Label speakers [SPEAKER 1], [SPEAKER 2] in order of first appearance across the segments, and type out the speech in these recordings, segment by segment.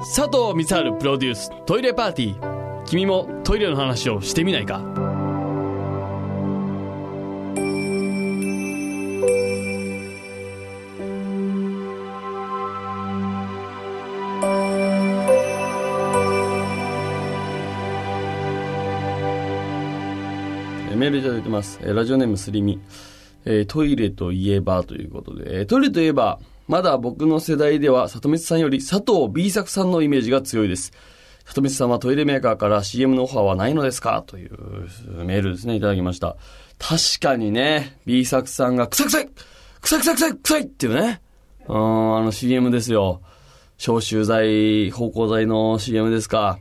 [SPEAKER 1] 佐藤光晴プロデューストイレパーティー君もトイレの話をしてみないか？
[SPEAKER 2] メールいただいてます。ラジオネームすりみ。えートイレといえばということで、トイレといえば、まだ僕の世代では、里光さんより佐藤 B 作さんのイメージが強いです。里光さんはトイレメーカーから CM のオファーはないのですか？というメールですね、いただきました。確かにね、B 作さんが、臭い臭い臭い臭い臭い臭いっていうね。うん、あの CM ですよ。消臭剤、芳香剤の CM ですか。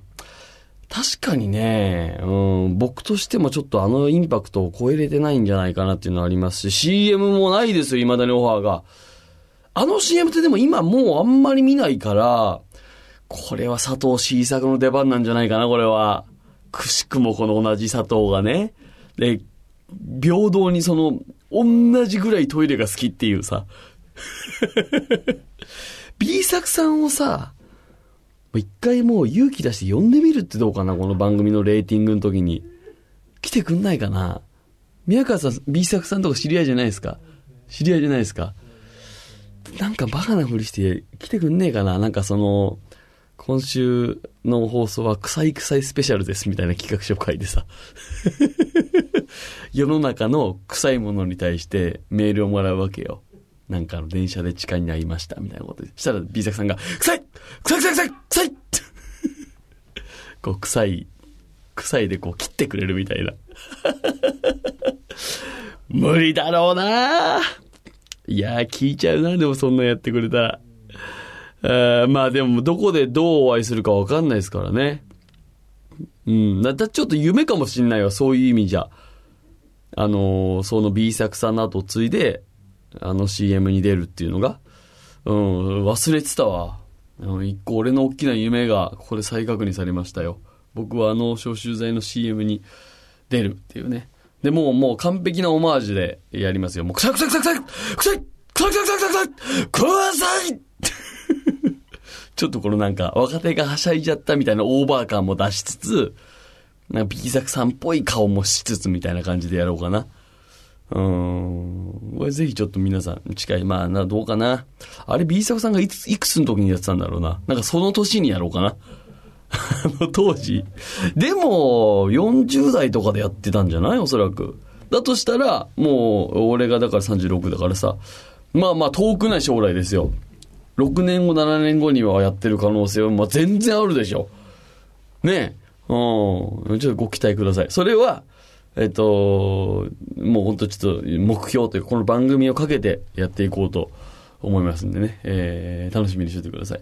[SPEAKER 2] 確かにね、うん、僕としてもちょっとあのインパクトを超えれてないんじゃないかなっていうのはありますし、CM もないですよ、未だにオファーが。あの CM ってでも今もうあんまり見ないから、これは佐藤 C 作の出番なんじゃないかな、これは。くしくもこの同じ佐藤がね。で、平等にその、同じぐらいトイレが好きっていうさ。B 作さんをさ、一回もう勇気出して呼んでみるってどうかなこの番組のレーティングの時に。来てくんないかな宮川さん、B 作さんとか知り合いじゃないですか知り合いじゃないですかなんかバカなふりして来てくんねえかな？なんかその、今週の放送は臭い臭いスペシャルですみたいな企画書書いてさ。世の中の臭いものに対してメールをもらうわけよ。なんかあの電車で地下に会いましたみたいなことで。したら B 作さんが、臭い臭い臭い臭い臭い こう臭い、臭いでこう切ってくれるみたいな。無理だろうなぁいやー聞いちゃうな、でもそんなやってくれたら。えーまあでもどこでどうお会いするかわかんないですからね。うん。だちょっと夢かもしんないわ、そういう意味じゃ。あのーその B 作さんの後を継いで、あの CM に出るっていうのが。うん、忘れてたわ。うん一個俺の大きな夢がここで再確認されましたよ。僕はあの消臭剤の CM に出るっていうね。で、もう、もう完璧なオマージュでやりますよ。もう、くさくさくさくさくくさいくさくさくさくさくくさいちょっとこのなんか、若手がはしゃいじゃったみたいなオーバー感も出しつつ、なんか、ビキザクさんっぽい顔もしつつみたいな感じでやろうかな。うん。これぜひちょっと皆さん、近い。まあな、どうかな。あれ、B 作さんがいついくつの時にやってたんだろうな。なんかその年にやろうかな。の 当時。でも、40代とかでやってたんじゃない？おそらく。だとしたら、もう、俺がだから36だからさ。まあまあ遠くない将来ですよ。6年後、7年後にはやってる可能性は、まあ全然あるでしょ。ねえ。うん。ちょっとご期待ください。それは、えっと、もう本当ちょっと目標というか、この番組をかけてやっていこうと思いますんでね。えー、楽しみにしててください。